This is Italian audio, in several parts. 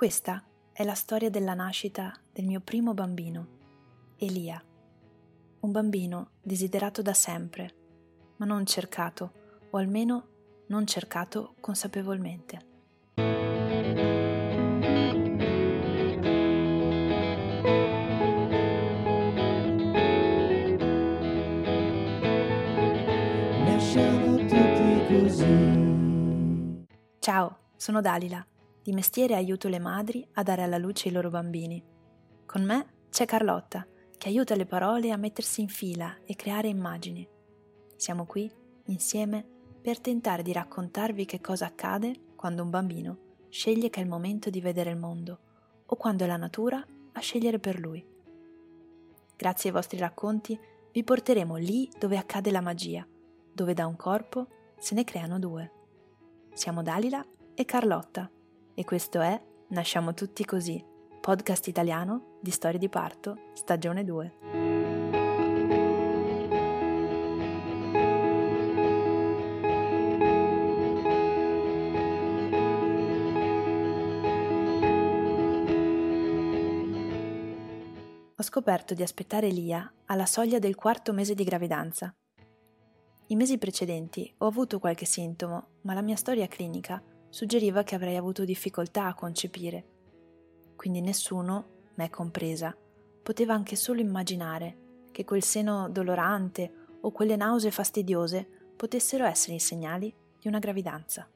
Questa è la storia della nascita del mio primo bambino, Elia. Un bambino desiderato da sempre, ma non cercato, o almeno non cercato consapevolmente. Ciao, sono Dalila di mestiere aiuto le madri a dare alla luce i loro bambini. Con me c'è Carlotta, che aiuta le parole a mettersi in fila e creare immagini. Siamo qui, insieme, per tentare di raccontarvi che cosa accade quando un bambino sceglie che è il momento di vedere il mondo o quando è la natura a scegliere per lui. Grazie ai vostri racconti vi porteremo lì dove accade la magia, dove da un corpo se ne creano due. Siamo Dalila e Carlotta e questo è Nasciamo tutti così, podcast italiano di storie di parto, stagione 2. Ho scoperto di aspettare Lia alla soglia del quarto mese di gravidanza. I mesi precedenti ho avuto qualche sintomo, ma la mia storia clinica suggeriva che avrei avuto difficoltà a concepire. Quindi nessuno, me compresa, poteva anche solo immaginare che quel seno dolorante o quelle nausee fastidiose potessero essere i segnali di una gravidanza.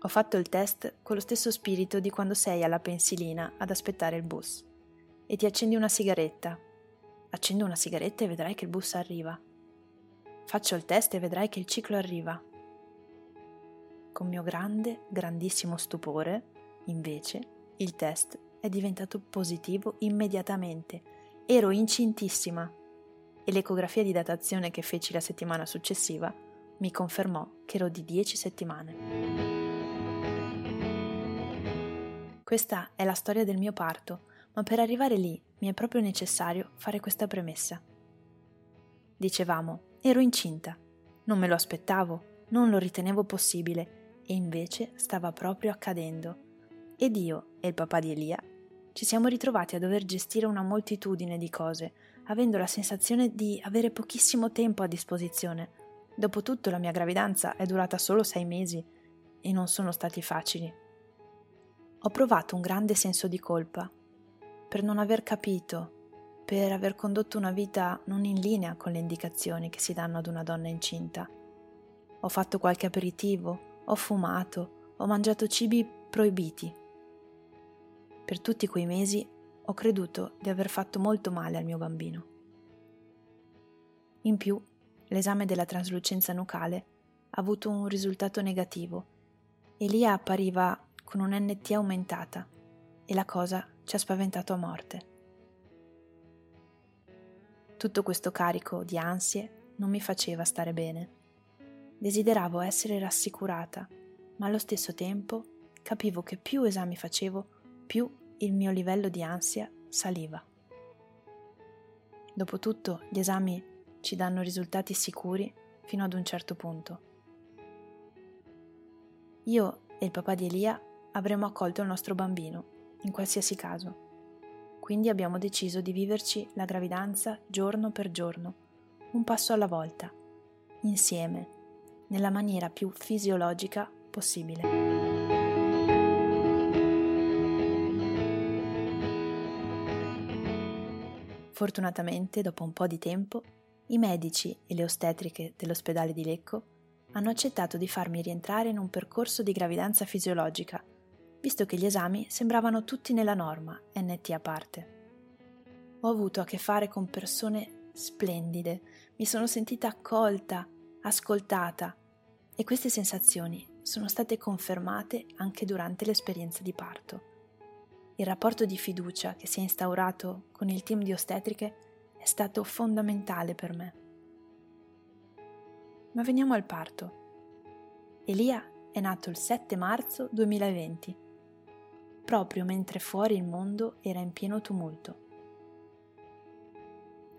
Ho fatto il test con lo stesso spirito di quando sei alla pensilina ad aspettare il bus e ti accendi una sigaretta. Accendo una sigaretta e vedrai che il bus arriva. Faccio il test e vedrai che il ciclo arriva con mio grande, grandissimo stupore, invece, il test è diventato positivo immediatamente. Ero incintissima e l'ecografia di datazione che feci la settimana successiva mi confermò che ero di 10 settimane. Questa è la storia del mio parto, ma per arrivare lì mi è proprio necessario fare questa premessa. Dicevamo, ero incinta, non me lo aspettavo, non lo ritenevo possibile e invece stava proprio accadendo. Ed io e il papà di Elia ci siamo ritrovati a dover gestire una moltitudine di cose, avendo la sensazione di avere pochissimo tempo a disposizione. Dopotutto la mia gravidanza è durata solo sei mesi e non sono stati facili. Ho provato un grande senso di colpa per non aver capito, per aver condotto una vita non in linea con le indicazioni che si danno ad una donna incinta. Ho fatto qualche aperitivo, ho fumato, ho mangiato cibi proibiti. Per tutti quei mesi ho creduto di aver fatto molto male al mio bambino. In più, l'esame della traslucenza nucale ha avuto un risultato negativo e Lia appariva con un NT aumentata e la cosa ci ha spaventato a morte. Tutto questo carico di ansie non mi faceva stare bene. Desideravo essere rassicurata, ma allo stesso tempo capivo che più esami facevo, più il mio livello di ansia saliva. Dopotutto gli esami ci danno risultati sicuri fino ad un certo punto. Io e il papà di Elia avremmo accolto il nostro bambino, in qualsiasi caso. Quindi abbiamo deciso di viverci la gravidanza giorno per giorno, un passo alla volta, insieme, nella maniera più fisiologica possibile. Fortunatamente, dopo un po' di tempo, i medici e le ostetriche dell'ospedale di Lecco hanno accettato di farmi rientrare in un percorso di gravidanza fisiologica, visto che gli esami sembravano tutti nella norma, NT a parte. Ho avuto a che fare con persone splendide, mi sono sentita accolta, ascoltata e queste sensazioni sono state confermate anche durante l'esperienza di parto. Il rapporto di fiducia che si è instaurato con il team di ostetriche è stato fondamentale per me. Ma veniamo al parto. Elia è nato il 7 marzo 2020, proprio mentre fuori il mondo era in pieno tumulto.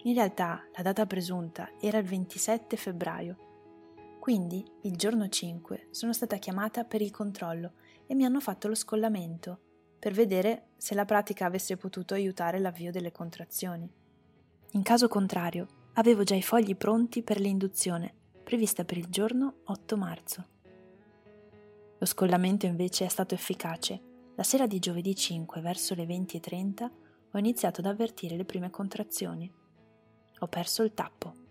In realtà la data presunta era il 27 febbraio quindi, il giorno 5, sono stata chiamata per il controllo e mi hanno fatto lo scollamento per vedere se la pratica avesse potuto aiutare l'avvio delle contrazioni. In caso contrario, avevo già i fogli pronti per l'induzione, prevista per il giorno 8 marzo. Lo scollamento invece è stato efficace. La sera di giovedì 5, verso le 20.30, ho iniziato ad avvertire le prime contrazioni. Ho perso il tappo.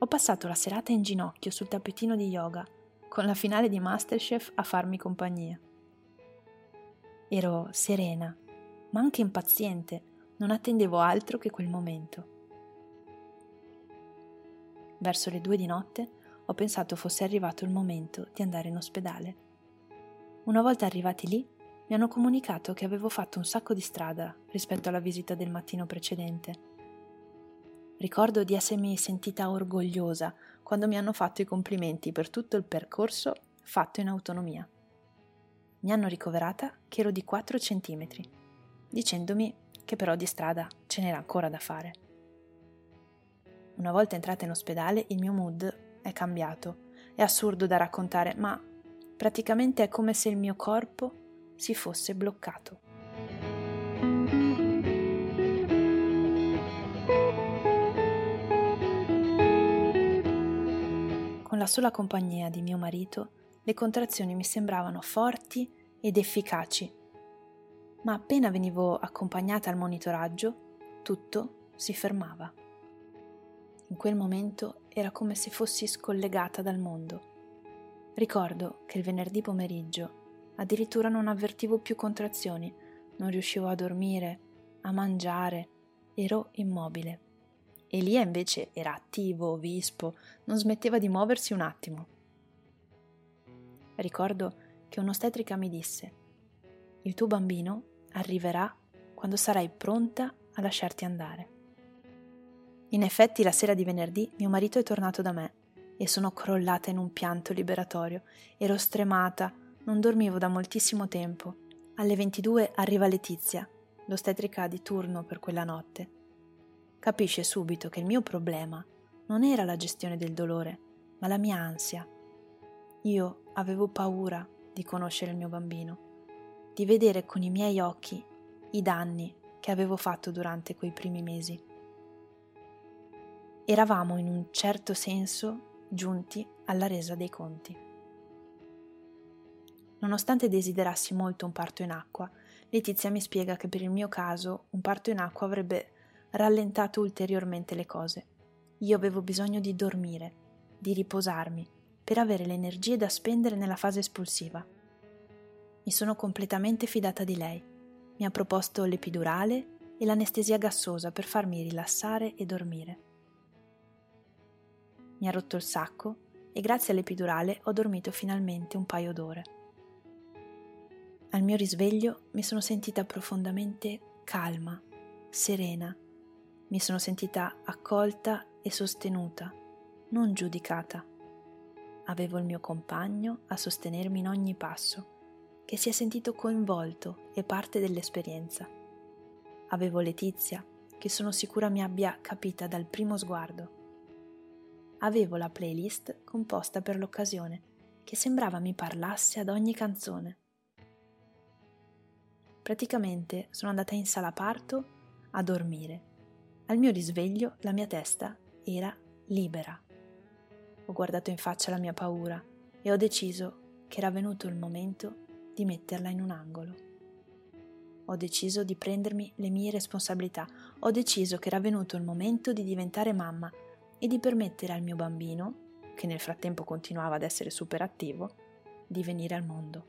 Ho passato la serata in ginocchio sul tappetino di yoga, con la finale di Masterchef a farmi compagnia. Ero serena, ma anche impaziente, non attendevo altro che quel momento. Verso le due di notte ho pensato fosse arrivato il momento di andare in ospedale. Una volta arrivati lì, mi hanno comunicato che avevo fatto un sacco di strada rispetto alla visita del mattino precedente. Ricordo di essermi sentita orgogliosa quando mi hanno fatto i complimenti per tutto il percorso fatto in autonomia. Mi hanno ricoverata che ero di 4 centimetri, dicendomi che però di strada ce n'era ancora da fare. Una volta entrata in ospedale il mio mood è cambiato. È assurdo da raccontare, ma praticamente è come se il mio corpo si fosse bloccato. Con la sola compagnia di mio marito, le contrazioni mi sembravano forti ed efficaci, ma appena venivo accompagnata al monitoraggio, tutto si fermava. In quel momento era come se fossi scollegata dal mondo. Ricordo che il venerdì pomeriggio addirittura non avvertivo più contrazioni, non riuscivo a dormire, a mangiare, ero immobile. Elia invece era attivo, vispo, non smetteva di muoversi un attimo. Ricordo che un'ostetrica mi disse: Il tuo bambino arriverà quando sarai pronta a lasciarti andare. In effetti la sera di venerdì mio marito è tornato da me e sono crollata in un pianto liberatorio. Ero stremata, non dormivo da moltissimo tempo. Alle 22 arriva Letizia, l'ostetrica di turno per quella notte. Capisce subito che il mio problema non era la gestione del dolore, ma la mia ansia. Io avevo paura di conoscere il mio bambino, di vedere con i miei occhi i danni che avevo fatto durante quei primi mesi eravamo in un certo senso giunti alla resa dei conti. Nonostante desiderassi molto un parto in acqua, Letizia mi spiega che per il mio caso un parto in acqua avrebbe rallentato ulteriormente le cose. Io avevo bisogno di dormire, di riposarmi, per avere le energie da spendere nella fase espulsiva. Mi sono completamente fidata di lei. Mi ha proposto l'epidurale e l'anestesia gassosa per farmi rilassare e dormire mi ha rotto il sacco e grazie all'epidurale ho dormito finalmente un paio d'ore. Al mio risveglio mi sono sentita profondamente calma, serena, mi sono sentita accolta e sostenuta, non giudicata. Avevo il mio compagno a sostenermi in ogni passo, che si è sentito coinvolto e parte dell'esperienza. Avevo Letizia, che sono sicura mi abbia capita dal primo sguardo avevo la playlist composta per l'occasione, che sembrava mi parlasse ad ogni canzone. Praticamente sono andata in sala parto a dormire. Al mio risveglio la mia testa era libera. Ho guardato in faccia la mia paura e ho deciso che era venuto il momento di metterla in un angolo. Ho deciso di prendermi le mie responsabilità, ho deciso che era venuto il momento di diventare mamma e di permettere al mio bambino, che nel frattempo continuava ad essere super attivo, di venire al mondo.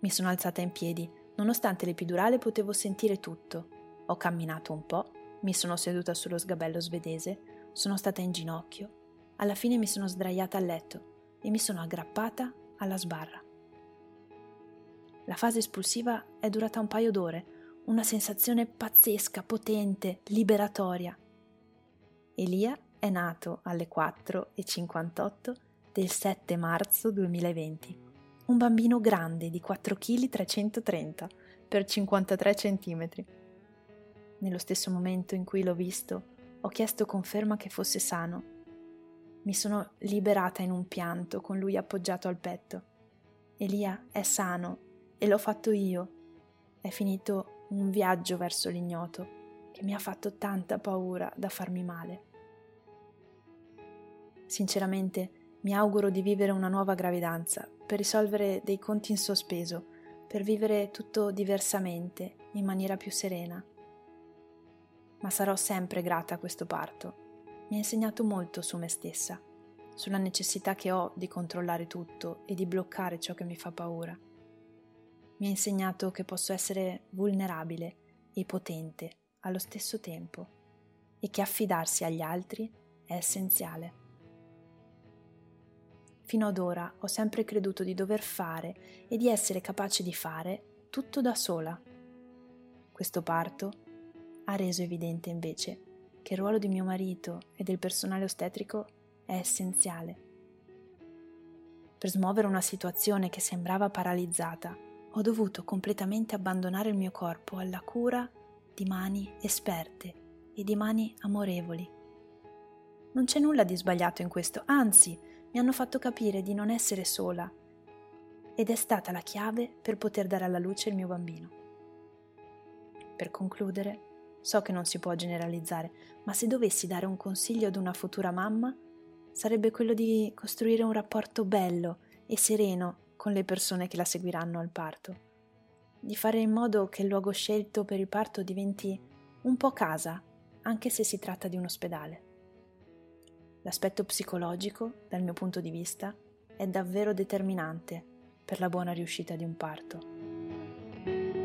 Mi sono alzata in piedi, nonostante l'epidurale potevo sentire tutto. Ho camminato un po', mi sono seduta sullo sgabello svedese, sono stata in ginocchio, alla fine mi sono sdraiata a letto e mi sono aggrappata alla sbarra. La fase espulsiva è durata un paio d'ore, una sensazione pazzesca, potente, liberatoria. Elia è nato alle 4.58 del 7 marzo 2020. Un bambino grande di 4 kg 330 per 53 cm. Nello stesso momento in cui l'ho visto, ho chiesto conferma che fosse sano. Mi sono liberata in un pianto con lui appoggiato al petto. Elia è sano e l'ho fatto io. È finito un viaggio verso l'ignoto che mi ha fatto tanta paura da farmi male. Sinceramente mi auguro di vivere una nuova gravidanza per risolvere dei conti in sospeso, per vivere tutto diversamente, in maniera più serena. Ma sarò sempre grata a questo parto. Mi ha insegnato molto su me stessa, sulla necessità che ho di controllare tutto e di bloccare ciò che mi fa paura. Mi ha insegnato che posso essere vulnerabile e potente allo stesso tempo e che affidarsi agli altri è essenziale. Fino ad ora ho sempre creduto di dover fare e di essere capace di fare tutto da sola. Questo parto ha reso evidente invece che il ruolo di mio marito e del personale ostetrico è essenziale. Per smuovere una situazione che sembrava paralizzata, ho dovuto completamente abbandonare il mio corpo alla cura di mani esperte e di mani amorevoli. Non c'è nulla di sbagliato in questo, anzi, mi hanno fatto capire di non essere sola ed è stata la chiave per poter dare alla luce il mio bambino. Per concludere, so che non si può generalizzare, ma se dovessi dare un consiglio ad una futura mamma, sarebbe quello di costruire un rapporto bello e sereno con le persone che la seguiranno al parto, di fare in modo che il luogo scelto per il parto diventi un po' casa, anche se si tratta di un ospedale. L'aspetto psicologico, dal mio punto di vista, è davvero determinante per la buona riuscita di un parto.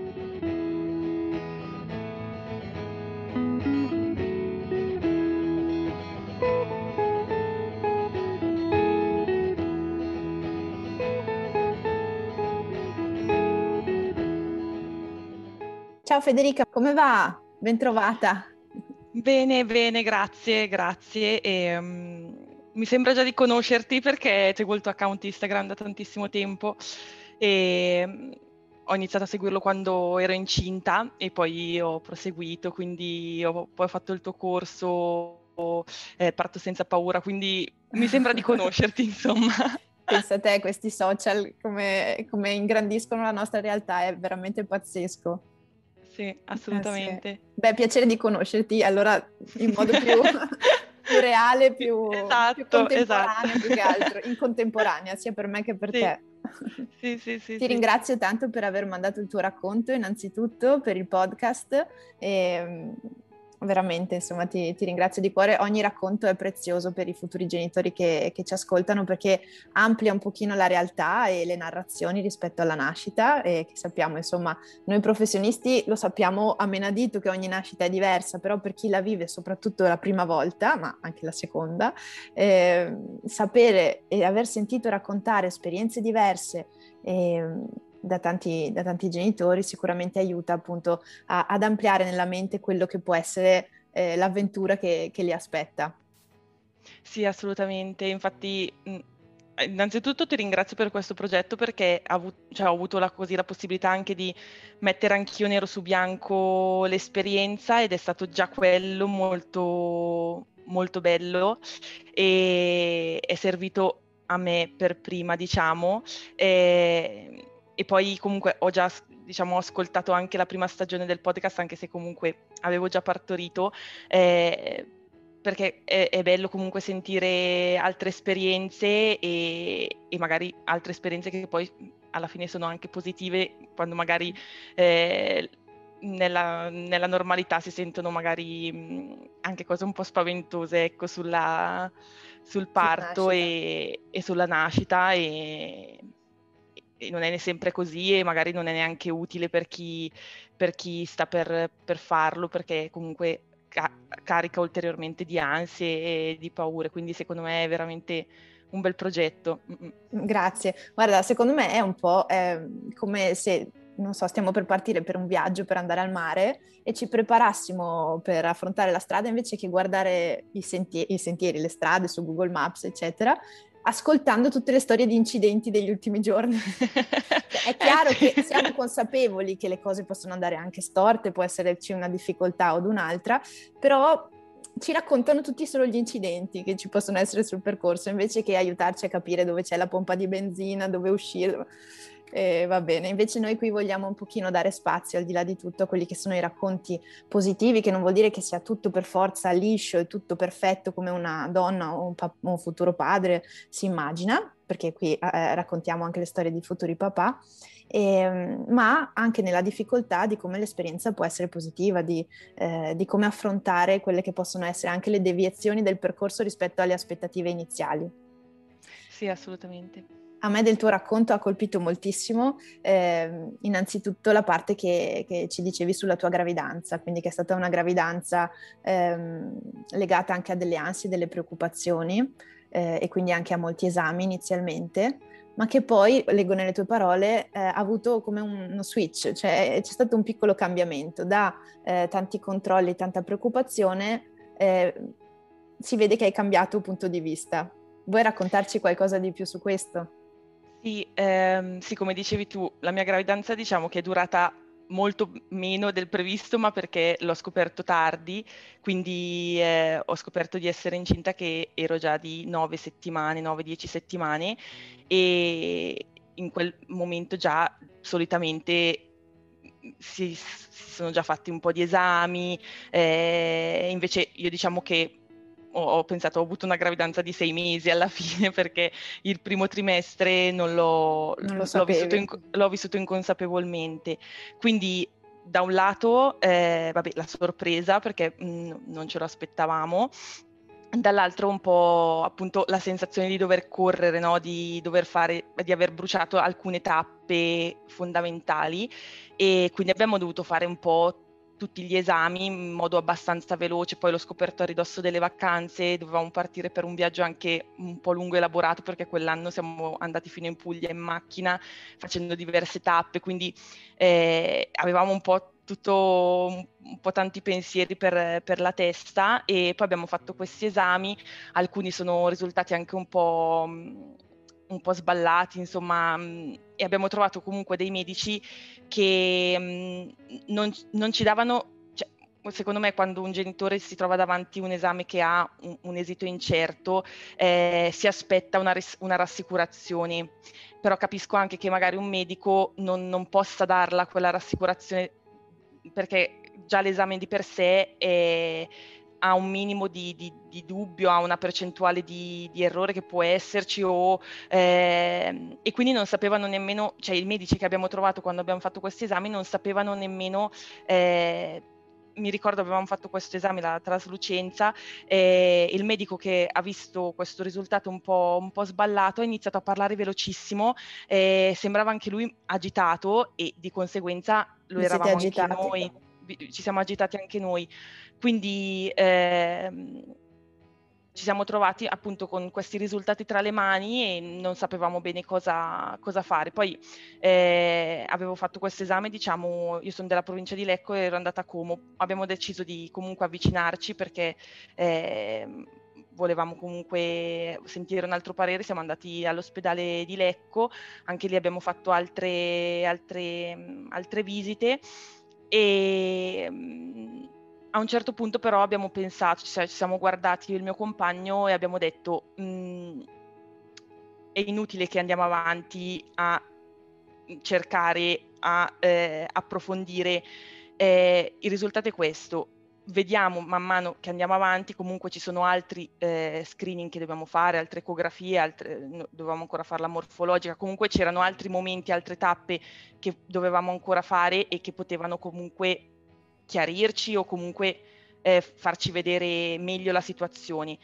Ciao Federica, come va? Bentrovata. Bene, bene, grazie, grazie. E, um, mi sembra già di conoscerti perché seguo il tuo account Instagram da tantissimo tempo e um, ho iniziato a seguirlo quando ero incinta e poi ho proseguito, quindi ho poi ho fatto il tuo corso eh, Parto senza paura, quindi mi sembra di conoscerti, insomma. Pensa a te, questi social come, come ingrandiscono la nostra realtà, è veramente pazzesco. Sì, assolutamente. Eh sì. Beh, piacere di conoscerti allora in modo più, più reale, più, esatto, più contemporaneo esatto. più che altro, in contemporanea sia per me che per Sì. te. Sì, sì, sì. Ti ringrazio tanto per aver mandato il tuo racconto innanzitutto, per il podcast e mm, veramente insomma ti, ti ringrazio di cuore. Ogni racconto è prezioso per i futuri genitori che, che ci ascoltano perché amplia un pochino la realtà e le narrazioni rispetto alla nascita e che sappiamo insomma noi professionisti lo sappiamo a menadito che ogni nascita è diversa, però per chi la vive soprattutto la prima volta, ma anche la seconda, eh, sapere e aver sentito raccontare esperienze diverse eh, da, tanti, da tanti genitori sicuramente aiuta appunto a- ad ampliare nella mente quello che può essere eh, l'avventura che, che li aspetta. Sì, assolutamente. Infatti, mh, innanzitutto ti ringrazio per questo progetto perché ha avu- cioè, ho avuto la, così la possibilità anche di mettere anch'io nero su bianco l'esperienza ed è stato già quello molto, molto bello e è servito a me per prima, diciamo. E, e poi comunque ho già diciamo, ho ascoltato anche la prima stagione del podcast, anche se comunque avevo già partorito. eh, perché è, è bello comunque sentire altre esperienze e, e magari altre esperienze che poi alla fine sono anche positive quando magari eh, nella, nella normalità si sentono magari anche cose un po' spaventose ecco, sulla, sul parto e, e sulla nascita e non è sempre così e magari non è neanche utile per chi, per chi sta per, per farlo perché comunque ca- carica ulteriormente di ansie e di paure, quindi secondo me è veramente un bel progetto. Grazie. Guarda, secondo me è un po' eh, come se, non so, stiamo per partire per un viaggio per andare al mare e ci preparassimo per affrontare la strada invece che guardare i, senti- i sentieri, le strade su Google Maps, eccetera, ascoltando tutte le storie di incidenti degli ultimi giorni. È chiaro Eh che siamo consapevoli che le cose possono andare anche storte, può esserci una difficoltà o un'altra, però ci raccontano tutti solo gli incidenti che ci possono essere sul percorso, invece che aiutarci a capire dove c'è la pompa di benzina, dove uscire. Eh, va bene, invece noi qui vogliamo un pochino dare spazio al di là di tutto a quelli che sono i racconti positivi, che non vuol dire che sia tutto per forza liscio e tutto perfetto come una donna o un, pa- un futuro padre si immagina, perché qui eh, raccontiamo anche le storie di futuri papà, eh, ma anche nella difficoltà di come l'esperienza può essere positiva, di, eh, di come affrontare quelle che possono essere anche le deviazioni del percorso rispetto alle aspettative iniziali. Sì, assolutamente. A me del tuo racconto ha colpito moltissimo eh, innanzitutto la parte che, che, ci dicevi sulla tua gravidanza, quindi che è stata una gravidanza ehm, legata anche a delle ansie, delle preoccupazioni eh, e quindi anche a molti esami inizialmente, ma che poi, leggo nelle tue parole, eh, ha avuto come un, uno switch, cioè c'è stato un piccolo cambiamento da eh, tanti controlli, tanta preoccupazione, eh, si vede che hai cambiato punto di vista. Vuoi raccontarci qualcosa di più su questo? Sì, ehm, sì, come dicevi tu, la mia gravidanza diciamo che è durata molto meno del previsto, ma perché l'ho scoperto tardi, quindi eh, ho scoperto di essere incinta che ero già di 9 settimane, 9-10 settimane e in quel momento già solitamente si, si sono già fatti un po' di esami, eh, invece io diciamo che ho, pensato, ho avuto una gravidanza di sei mesi alla fine perché il primo trimestre non l'ho, non lo l'ho, vissuto, in, l'ho vissuto, inconsapevolmente. Quindi da un lato, eh, vabbè, la sorpresa perché mh, mm, non ce lo aspettavamo, dall'altro un po' appunto la sensazione di dover correre, no? di dover fare, di aver bruciato alcune tappe fondamentali e quindi abbiamo dovuto fare un po' tutti gli esami in modo abbastanza veloce, poi l'ho scoperto a ridosso delle vacanze, dovevamo partire per un viaggio anche un po' lungo e elaborato perché quell'anno siamo andati fino in Puglia in macchina facendo diverse tappe, quindi eh, avevamo un po' tutto un po' tanti pensieri per, per, la testa e poi abbiamo fatto questi esami, alcuni sono risultati anche un po' un po' sballati, insomma, mm, e abbiamo trovato comunque dei medici che mm, non, non, ci davano, cioè, secondo me quando un genitore si trova davanti a un esame che ha un, un esito incerto, eh, si aspetta una, una, rassicurazione, però capisco anche che magari un medico non, non possa darla quella rassicurazione perché già l'esame di per sé è ha un minimo di, di, di, dubbio, ha una percentuale di, di errore che può esserci o, eh, e quindi non sapevano nemmeno, cioè i medici che abbiamo trovato quando abbiamo fatto questi esami non sapevano nemmeno eh, mi ricordo avevamo fatto questo esame, la traslucenza, e il medico che ha visto questo risultato un po', un po sballato ha iniziato a parlare velocissimo, sembrava anche lui agitato e di conseguenza lo Vi eravamo anche noi, ci siamo agitati anche noi. Quindi ehm, ci siamo trovati appunto con questi risultati tra le mani e non sapevamo bene cosa, cosa fare. Poi eh, avevo fatto questo esame, diciamo, io sono della provincia di Lecco e ero andata a Como. Abbiamo deciso di comunque avvicinarci perché eh, volevamo comunque sentire un altro parere, siamo andati all'ospedale di Lecco, anche lì abbiamo fatto altre, altre, altre visite e a un certo punto però abbiamo pensato, cioè ci siamo guardati io e il mio compagno e abbiamo detto mm, è inutile che andiamo avanti a cercare, a eh, approfondire. Eh, il risultato è questo. Vediamo man mano che andiamo avanti, comunque ci sono altri eh, screening che dobbiamo fare, altre ecografie, altre, no, dovevamo ancora fare la morfologica, comunque c'erano altri momenti, altre tappe che dovevamo ancora fare e che potevano comunque chiarirci o comunque eh, farci vedere meglio la situazione.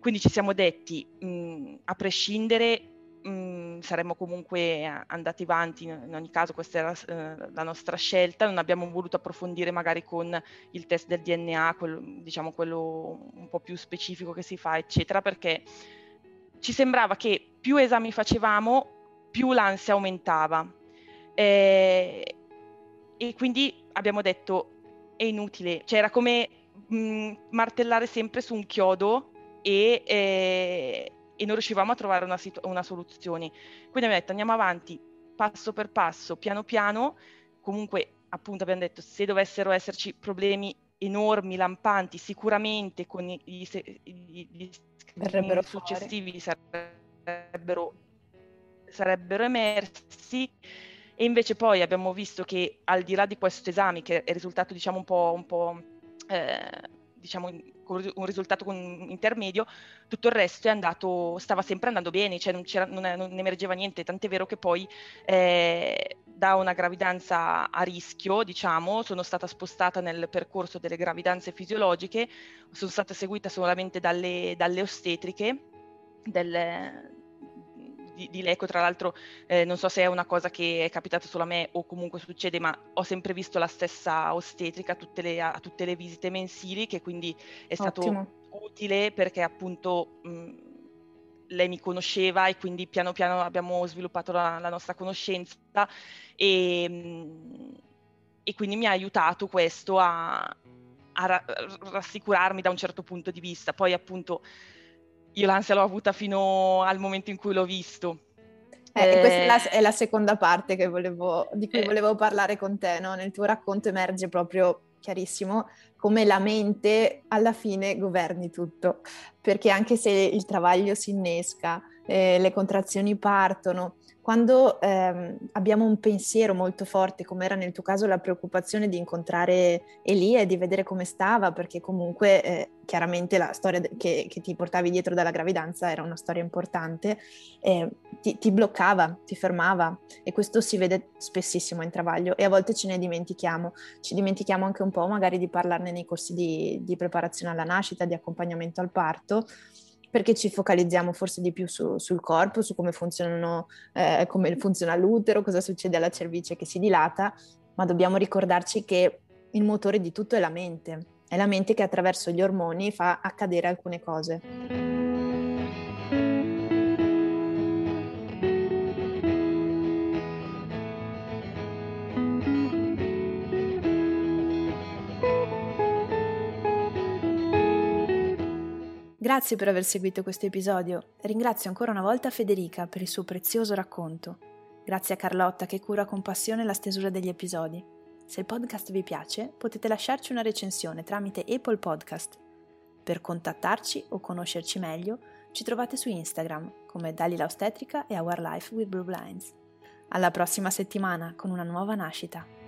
Quindi ci siamo detti, mh, a prescindere, mh, saremmo comunque andati avanti, in ogni caso questa era eh, la nostra scelta, non abbiamo voluto approfondire magari con il test del DNA, quello, diciamo quello un po' più specifico che si fa, eccetera, perché ci sembrava che più esami facevamo, più l'ansia aumentava. Eh, e quindi abbiamo detto è inutile, cioè era come mh, mm, martellare sempre su un chiodo e, eh, e non riuscivamo a trovare una, situ- una soluzione. Quindi abbiamo detto andiamo avanti passo per passo, piano piano, comunque appunto abbiamo detto se dovessero esserci problemi enormi, lampanti, sicuramente con gli, gli Verrebbero successivi sarebbero, sarebbero emersi. E invece poi abbiamo visto che al di là di questo esame, che è risultato diciamo un po', un po' eh, diciamo un risultato intermedio, tutto il resto è andato, stava sempre andando bene, cioè non, non, non emergeva niente, tant'è vero che poi eh, da una gravidanza a rischio, diciamo, sono stata spostata nel percorso delle gravidanze fisiologiche, sono stata seguita solamente dalle, dalle ostetriche, del, di, di Leco, tra l'altro eh, non so se è una cosa che è capitata solo a me o comunque succede, ma ho sempre visto la stessa ostetrica a tutte le, a tutte le visite mensili, che quindi è stato Ottimo. utile perché appunto mh, lei mi conosceva e quindi piano piano abbiamo sviluppato la, la nostra conoscenza e, e, quindi mi ha aiutato questo a, a ra- rassicurarmi da un certo punto di vista. Poi appunto io l'ansia l'ho avuta fino al momento in cui l'ho visto. Eh, eh, questa è la, è la, seconda parte volevo, di cui eh, volevo parlare con te, no? Nel tuo racconto emerge proprio chiarissimo come la mente alla fine governi tutto, perché anche se il travaglio si innesca, eh, le contrazioni partono, quando ehm, abbiamo un pensiero molto forte, come era nel tuo caso la preoccupazione di incontrare Elia e di vedere come stava, perché comunque eh, chiaramente la storia che, che, ti portavi dietro dalla gravidanza era una storia importante, eh, ti, ti, bloccava, ti fermava e questo si vede spessissimo in travaglio e a volte ce ne dimentichiamo. Ci dimentichiamo anche un po' magari di parlarne nei corsi di, di preparazione alla nascita, di accompagnamento al parto perché ci focalizziamo forse di più su, sul corpo, su come, eh, come funziona l'utero, cosa succede alla cervice che si dilata, ma dobbiamo ricordarci che il motore di tutto è la mente, è la mente che attraverso gli ormoni fa accadere alcune cose. Grazie per aver seguito questo episodio. Ringrazio ancora una volta Federica per il suo prezioso racconto. Grazie a Carlotta che cura con passione la stesura degli episodi. Se il podcast vi piace, potete lasciarci una recensione tramite Apple Podcast. Per contattarci o conoscerci meglio, ci trovate su Instagram come Dalila Ostetrica e Our Life with Blue Blinds. Alla prossima settimana con una nuova nascita.